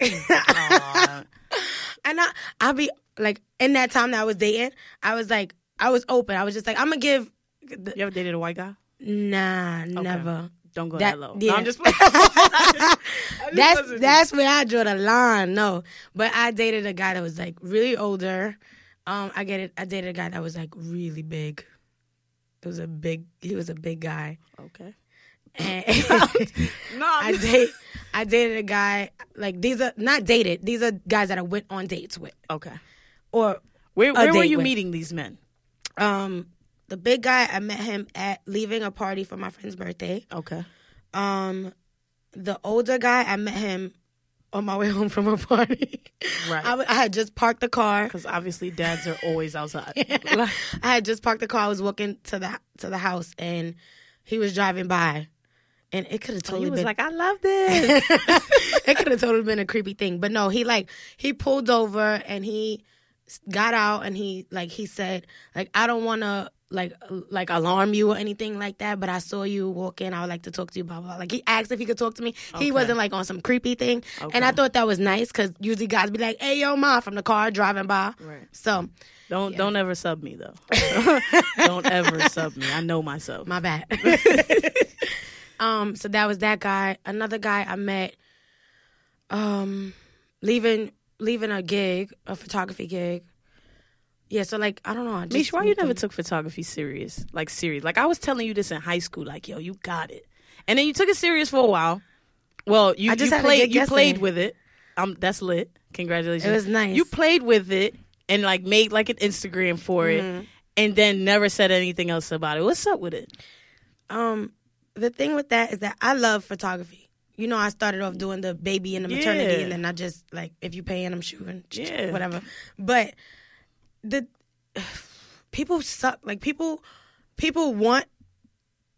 S2: And I, I'll be like, in that time that I was dating, I was like, I was open. I was just like, I'm gonna give. The,
S1: you ever dated a white guy?
S2: nah, never.
S1: Don't go
S2: That-
S1: that, low.
S2: yeah.
S1: No, I'm just. I'm just
S2: That's that's where I draw the line. No, but I dated a guy that was like really older. Um, I get it. I dated a guy that was like really big. It was a big. He was a big guy.
S1: Okay.
S2: And
S1: No,
S2: I date. I dated a guy like these are not dated. These are guys that I went on dates with,
S1: Okay.
S2: or
S1: Where, where were you
S2: with.
S1: meeting these men?
S2: Um, the big guy, I met him at leaving a party for my friend's birthday.
S1: Okay.
S2: Um, the older guy, I met him on my way home from a party.
S1: Right.
S2: I had just parked the car.
S1: Because obviously dads are always outside.
S2: I had just parked the car. I was walking to the to the house, and he was driving by, and it could have totally
S1: he was
S2: been
S1: like, I love this.
S2: it could have totally been a creepy thing. But no, he like he pulled over and he got out and he like he said like I don't want to like like alarm you or anything like that, but I saw you walk in. I would like to talk to you. Blah blah. blah. Like he asked if he could talk to me.
S1: Okay.
S2: He wasn't like on some creepy thing,
S1: Okay.
S2: and I thought that was nice because usually guys be like, "Hey yo, ma," from the car driving by.
S1: Right.
S2: So
S1: Don't
S2: Yeah.
S1: don't ever sub me though. don't ever sub me. I know myself.
S2: my bad. um. So that was that guy. Another guy I met. Um, leaving leaving a gig, a photography gig. Yeah. So like I don't know. I just
S1: Mish, why you never took photography serious? Like serious. Like I was telling you this in high school. Like yo, you got it. And then you took it serious for a while. Well, you
S2: I just
S1: you played you played with it. Um, that's lit. Congratulations.
S2: It was nice.
S1: You played with it and like made like an Instagram for
S2: Mm-hmm.
S1: it, and then never said anything else about it. What's up with it?
S2: Um, the thing with that is that I love photography. You know, I started off doing the baby and the maternity,
S1: Yeah.
S2: and then I just like if you paying, I'm shooting,
S1: Yeah.
S2: whatever. But the people suck. Like people, people want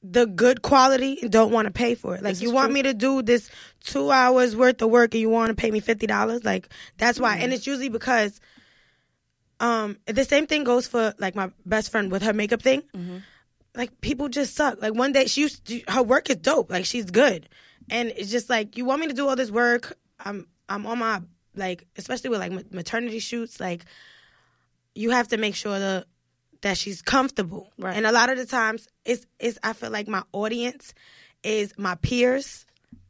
S2: the good quality and don't want to pay for it. Like
S1: This
S2: you want
S1: true.
S2: me to do this two hours worth of work and you want to pay me fifty dollars. Like that's why,
S1: Mm-hmm.
S2: and it's usually because. Um, the same thing goes for like my best friend with her makeup thing
S1: Mm-hmm.
S2: like people just suck. Like one day she used to, her work is dope. Like she's good, and it's just like you want me to do all this work. I'm I'm on my like especially with like maternity shoots. Like you have to make sure the that she's comfortable.
S1: Right.
S2: And a lot of the times it's it's I feel like my audience is my peers,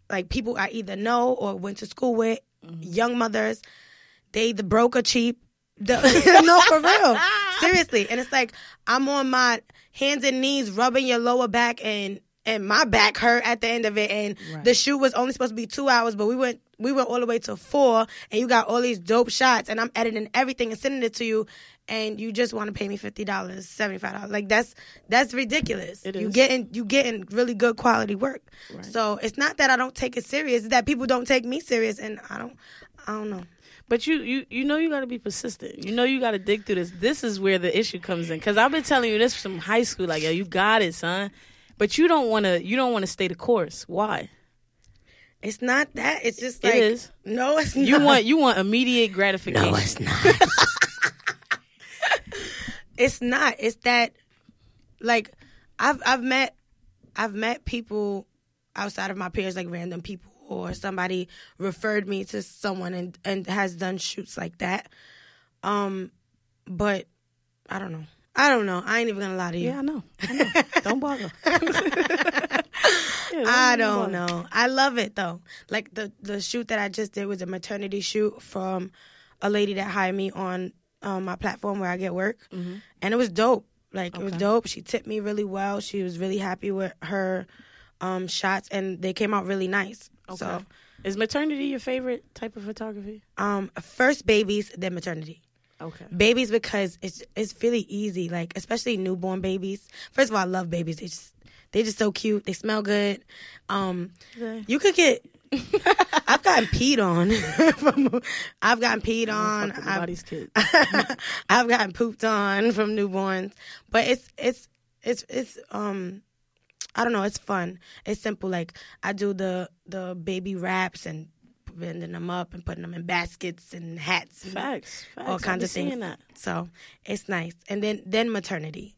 S2: like people I either know or went to school with, mm-hmm. young mothers. They either broke or cheap. The- no, for real. Seriously. And it's like I'm on my hands and knees rubbing your lower back and and my back hurt at the end of it and
S1: Right.
S2: the shoot was only supposed to be two hours, but we went we went all the way to four and you got all these dope shots and I'm editing everything and sending it to you and you just want to pay me fifty dollars, seventy five dollars. Like that's that's ridiculous.
S1: It
S2: You
S1: is.
S2: getting you getting really good quality work.
S1: Right.
S2: So it's not that I don't take it serious, it's that people don't take me serious and I don't I don't know.
S1: But you, you, you know, you got to be persistent. You know, you got to dig through this. This is where the issue comes in. Because I've been telling you this from high school. Like, yo, you got it, son. But you don't want to. You don't want to stay the course. Why?
S2: It's not that. It's just like
S1: is.
S2: no, it's not.
S1: You want you want immediate gratification.
S2: No, it's not. it's not. It's that like I've I've met I've met people outside of my peers, like random people, or somebody referred me to someone and and has done shoots like that. Um, but I don't know. I don't know. I ain't even gonna lie to you.
S1: Yeah, I know. I know. don't bother. Yeah,
S2: I don't know. I love it though. Like the the shoot that I just did was a maternity shoot from a lady that hired me on um, my platform where I get work, and it was dope. Like it was
S1: Mm-hmm.
S2: Dope. She tipped me really well. She was really happy with her um, shots, and they came out really nice.
S1: Okay.
S2: So,
S1: Is maternity your favorite type of photography?
S2: um, first babies, then maternity.
S1: Okay.
S2: Babies because it's it's really easy. Like especially newborn babies. First of all, I love babies. They just they just so cute. They smell good. Um,
S1: Okay.
S2: You could get. I've gotten peed on. from, I've gotten peed on. I've,
S1: kids.
S2: I've gotten pooped on from newborns. But it's it's it's it's um I don't know. It's fun. It's simple. Like I do the the baby wraps and bending them up and putting them in baskets and hats. and
S1: Facts. Facts.
S2: all kinds of things.
S1: That.
S2: So it's nice. And then then maternity.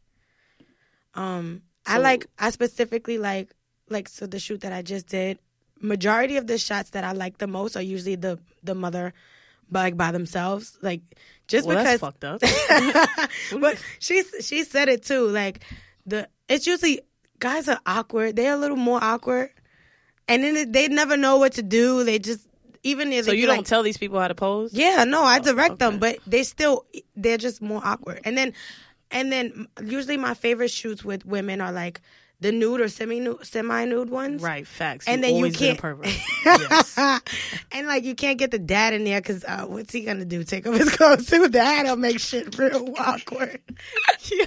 S2: Um, I like I specifically like like so the shoot that I just did. Majority of the shots that I like the most are usually the the mother, like by themselves. Like just
S1: Well, that's
S2: because.
S1: fucked up.
S2: but she she said it too. Like the it's usually guys are awkward. They're a little more awkward, and then they never know what to do. They just even if
S1: so you don't
S2: like,
S1: tell these people how to pose?
S2: yeah, no, I oh, direct them,
S1: Oh, okay.
S2: but they still they're just more awkward. And then and then usually my favorite shoots with women are like the nude or semi nude semi nude ones.
S1: Right. Facts.
S2: And
S1: You
S2: then you
S1: always been a
S2: can't-
S1: yes.
S2: and like you can't get the dad in there because uh, what's he gonna do? Take off his clothes too? That'll make shit real awkward. yeah.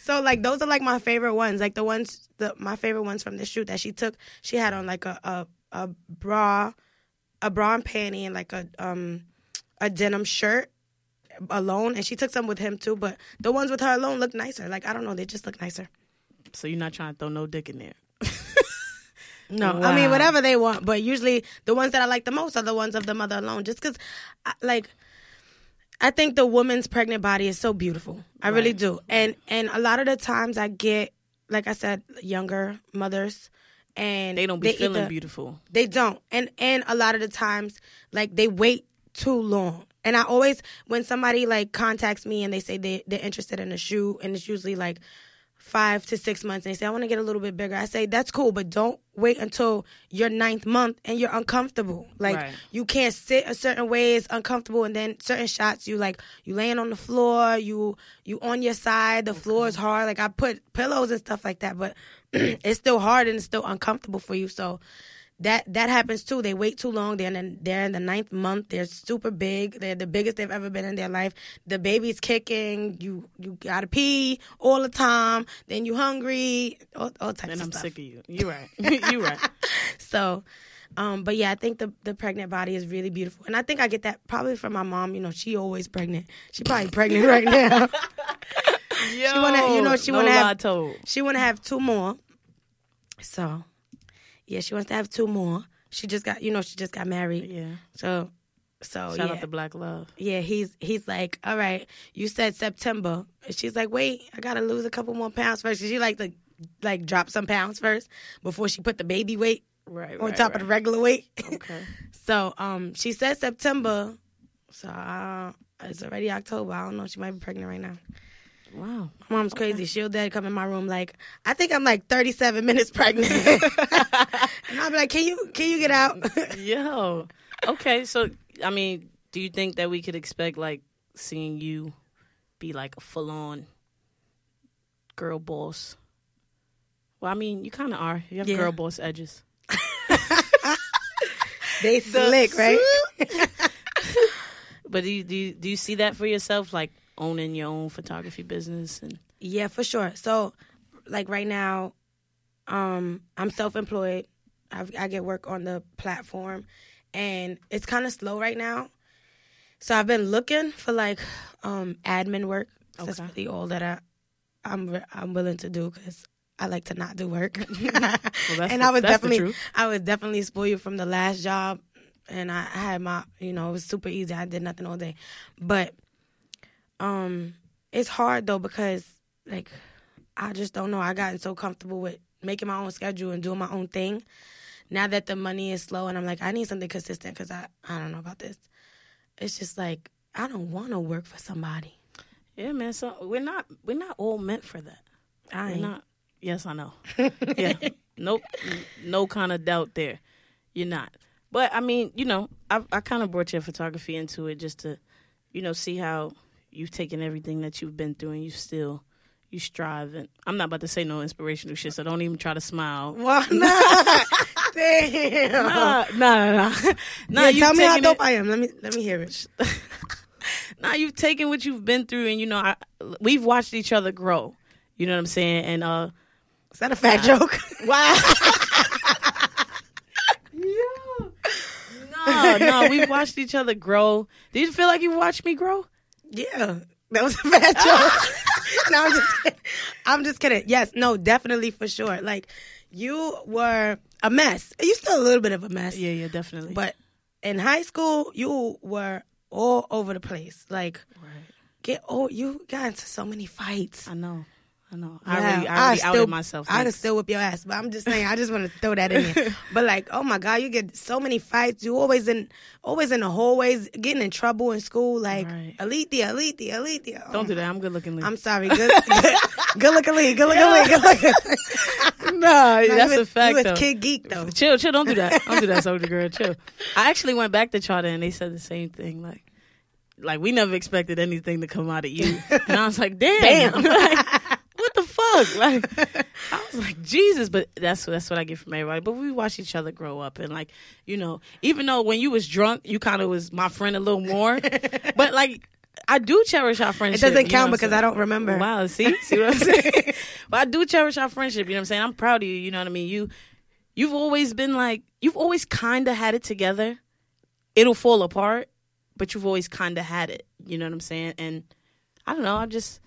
S2: So like those are like my favorite ones. Like the ones the my favorite ones from the shoot that she took. She had on like a a, a bra, a bra and panty and like a um a denim shirt alone, and she took some with him too. But the ones with her alone look nicer. Like I don't know, they just look nicer.
S1: So you're not trying to throw no dick in there.
S2: No, I mean whatever they want, but usually the ones that I like the most are the ones of the mother alone. Just because, like, I think the woman's pregnant body is so beautiful. I right. really do. And and a lot of the times I get, like I said, younger mothers and
S1: they don't be they feeling either, beautiful.
S2: They don't. And and a lot of the times like they wait too long. And I always when somebody like contacts me and they say they they're interested in a shoe and it's usually like five to six months and they say, I want to get a little bit bigger. I say, that's cool, but don't wait until your ninth month and you're uncomfortable. Like right. you can't sit a certain way, it's uncomfortable and then certain shots you like you laying on the floor, you you on your side, the okay. floor is hard. Like I put pillows and stuff like that, but it's still hard and it's still uncomfortable for you. So that that happens too. They wait too long. They're in the, they're in the ninth month. They're super big. They're the biggest they've ever been in their life. The baby's kicking. You you gotta pee all the time. Then you hungry. All, all types.
S1: And
S2: of
S1: I'm
S2: stuff.
S1: sick of you. You're right. You're right.
S2: so. Um, but yeah, I think the the pregnant body is really beautiful, and I think I get that probably from my mom. You know, she always pregnant. She probably pregnant right now.
S1: Yo, she wanna, you know, she no wanna
S2: have
S1: told.
S2: she wanna have two more. So yeah, she wants to have two more. She just got, you know, she just got married.
S1: Yeah.
S2: So, so
S1: shout
S2: yeah.
S1: out to Black Love.
S2: Yeah, he's he's like, all right, you said September. And she's like, wait, I gotta lose a couple more pounds first. She like to like drop some pounds first before she put the baby weight
S1: right,
S2: on
S1: right,
S2: top
S1: right.
S2: of the regular weight.
S1: Okay.
S2: so, um, she said September. So uh, it's already October. I don't know. She might be pregnant right now.
S1: Wow.
S2: My mom's crazy. Okay. She'll dad come in my room like, I think I'm like 37 minutes pregnant. and I'll be like, can you can you get out?
S1: Yo. Okay, so I mean, do you think that we could expect like seeing you be like a full on girl boss? Well, I mean, you kind of are. You have yeah. girl boss edges.
S2: they slick, right?
S1: but do you, do you, do you see that for yourself? Like owning your own photography business and
S2: yeah for sure. So like right now um i'm self-employed. I've, i get work on the platform and it's kind of slow right now. So i've been looking for like um admin work. Okay. that's really all that i i'm i'm willing to do because I like to not do work, well, and I was definitely I was definitely spoiled from the last job, and I had my you know it was super easy. I did nothing all day, but um, it's hard though because like I just don't know. I gotten so comfortable with making my own schedule and doing my own thing. Now that the money is slow and I'm like, I need something consistent because I I don't know about this. It's just like I don't want to work for somebody.
S1: Yeah, man. So we're not we're not all meant for that.
S2: I
S1: we're
S2: ain't.
S1: not. Yes, I know. yeah. Nope. No kind of doubt there. You're not. But I mean, you know, I I kind of brought your photography into it just to, you know, see how you've taken everything that you've been through and you still you strive and I'm not about to say no inspirational shit, so don't even try to smile.
S2: Why not? Damn.
S1: Nah, nah, nah. nah
S2: yeah, tell me how dope it, I am. Let me let me hear it.
S1: nah, you've taken what you've been through and you know, I, we've watched each other grow. You know what I'm saying? And uh
S2: Is that a fat joke?
S1: Wow. yeah. No, no, we've watched each other grow. Did you feel like you watched me grow?
S2: Yeah, that was a bad joke. no, I'm just kidding. I'm just kidding. Yes, no, definitely for sure. Like you were a mess. You still a little bit of a mess.
S1: Yeah, yeah, definitely.
S2: But in high school, you were all over the place. Like,
S1: right.
S2: get oh, you got into so many fights.
S1: I know. I know. I yeah, really, I, really still, outed myself.
S2: I could still whip your ass, but I'm just saying. I just want to throw that in there. but like, oh my god, you get so many fights. You always in, always in the hallways, getting in trouble in school. Like,
S1: right.
S2: Alethea, Alethea, Alethea.
S1: Oh Don't do that. I'm good looking. Lee.
S2: I'm sorry. Good, good, good looking Lee. Good looking Lee. Good looking.
S1: nah, no, that's
S2: was,
S1: a fact.
S2: You was
S1: though.
S2: kid geek though.
S1: Chill, chill. Don't do that. Don't do that, soldier girl. Chill. I actually went back to Charter and they said the same thing. Like, like we never expected anything to come out of you. And I was like, damn.
S2: Damn.
S1: like, fuck? Like I was like, Jesus, but that's that's what I get from everybody. But we watched each other grow up and like, you know, even though when you was drunk, you kinda was my friend a little more. but like I do cherish our friendship.
S2: It doesn't count
S1: you know
S2: because I don't remember.
S1: Wow, see? See what I'm saying? but I do cherish our friendship, you know what I'm saying? I'm proud of you, you know what I mean? You you've always been like you've always kinda had it together. It'll fall apart, but you've always kinda had it. You know what I'm saying? And I don't know, I just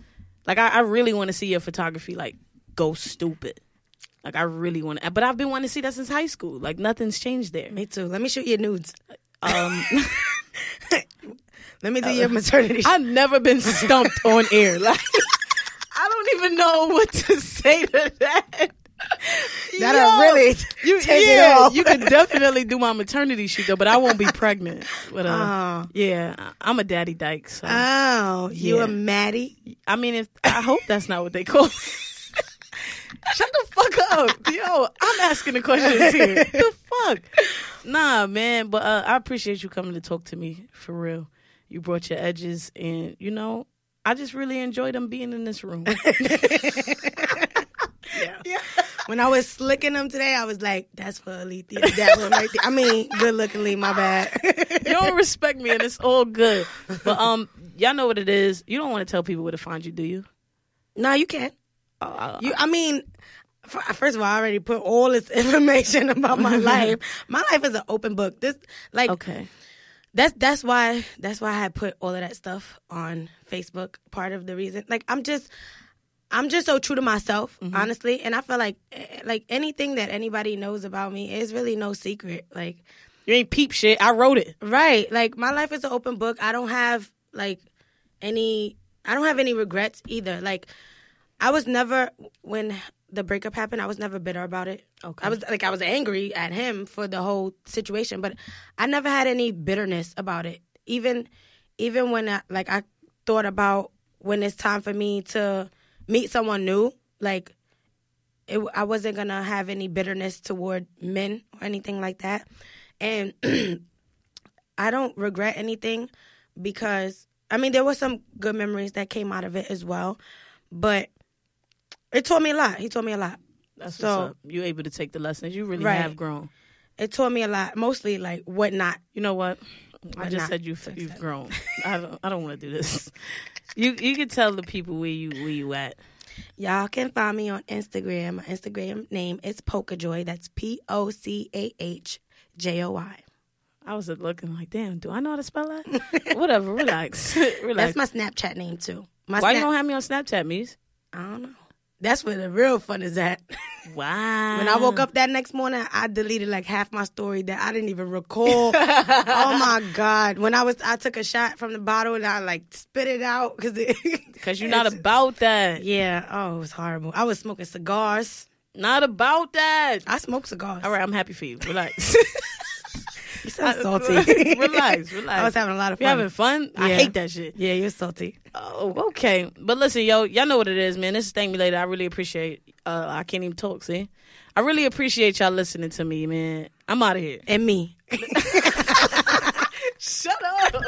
S1: like I, I really want to see your photography like go stupid. Like I really want to, but I've been wanting to see that since high school. Like nothing's changed there.
S2: Me too. Let me shoot your nudes.
S1: Um,
S2: Let me do your maternity.
S1: I've never been stumped on air. Like I don't even know what to say to that.
S2: That'll really
S1: you,
S2: take it
S1: yeah,
S2: off.
S1: you can definitely do my maternity shoot though, but I won't be pregnant. But uh,
S2: Oh.
S1: yeah, I'm a daddy dyke. So
S2: Oh, you
S1: Yeah.
S2: a Maddie?
S1: I mean, if I hope that's not what they call. it. Shut the fuck up, yo! I'm asking the questions here. the fuck? Nah, man. But uh, I appreciate you coming to talk to me for real. You brought your edges, and you know, I just really enjoyed them being in this room.
S2: Yeah. When I was slicking them today, I was like, "That's for Alethea." That one right there. I mean, good lookingly, my bad.
S1: you don't respect me, and it's all good. But um, y'all know what it is. You don't want to tell people where to find you, do you?
S2: no, you can't.
S1: Uh,
S2: You, I mean, first of all, I already put all this information about my life. My life is an open book. This, like,
S1: okay.
S2: that's that's why that's why I put all of that stuff on Facebook. Part of the reason, like, I'm just. I'm just so true to myself, honestly, and I feel like eh, like anything that anybody knows about me is really no secret. Like,
S1: You ain't peep shit. I wrote it.
S2: Right. Like my life is an open book. I don't have like any I don't have any regrets either. Like I was never when the breakup happened, I was never bitter about it.
S1: Okay.
S2: I was like I was angry at him for the whole situation, but I never had any bitterness about it. Even even when I, like I thought about when it's time for me to meet someone new, like it, I wasn't gonna have any bitterness toward men or anything like that. And I don't regret anything because I mean there were some good memories that came out of it as well, but it taught me a lot. He taught me a lot.
S1: That's
S2: So-
S1: what's up. You able to take the lessons. You really
S2: Right.
S1: have grown.
S2: It taught me a lot, mostly like what not.
S1: You know what? I just said you've
S2: to
S1: you've grown. I don't I don't want to do this. You you can tell the people where you where you at.
S2: Y'all can find me on Instagram. My Instagram name is Pocahjoy. That's P O C A H J O Y.
S1: I was looking like, damn, do I know how to spell that? Whatever, relax, relax.
S2: That's my Snapchat name too. My
S1: Why you don't have me on Snapchat, Mies?
S2: I don't know. That's where the real fun is at.
S1: Wow.
S2: When I woke up that next morning, I deleted like half my story that I didn't even recall. oh my god! When I was, I took a shot from the bottle and I like spit it out because it.
S1: because you're not about that.
S2: yeah. Oh, it was horrible. I was smoking cigars.
S1: Not about that.
S2: I smoke cigars.
S1: All right, I'm happy for you. Relax.
S2: You sound salty.
S1: relax, relax.
S2: I was having a lot of fun.
S1: You having fun? I hate that shit.
S2: Yeah, you're salty.
S1: Oh, okay. But listen, yo, y'all know what it is, man. This is Thank Me Later. I really appreciate uh I can't even talk, see? I really appreciate y'all listening to me, man. I'm out of here.
S2: And me.
S1: Shut up.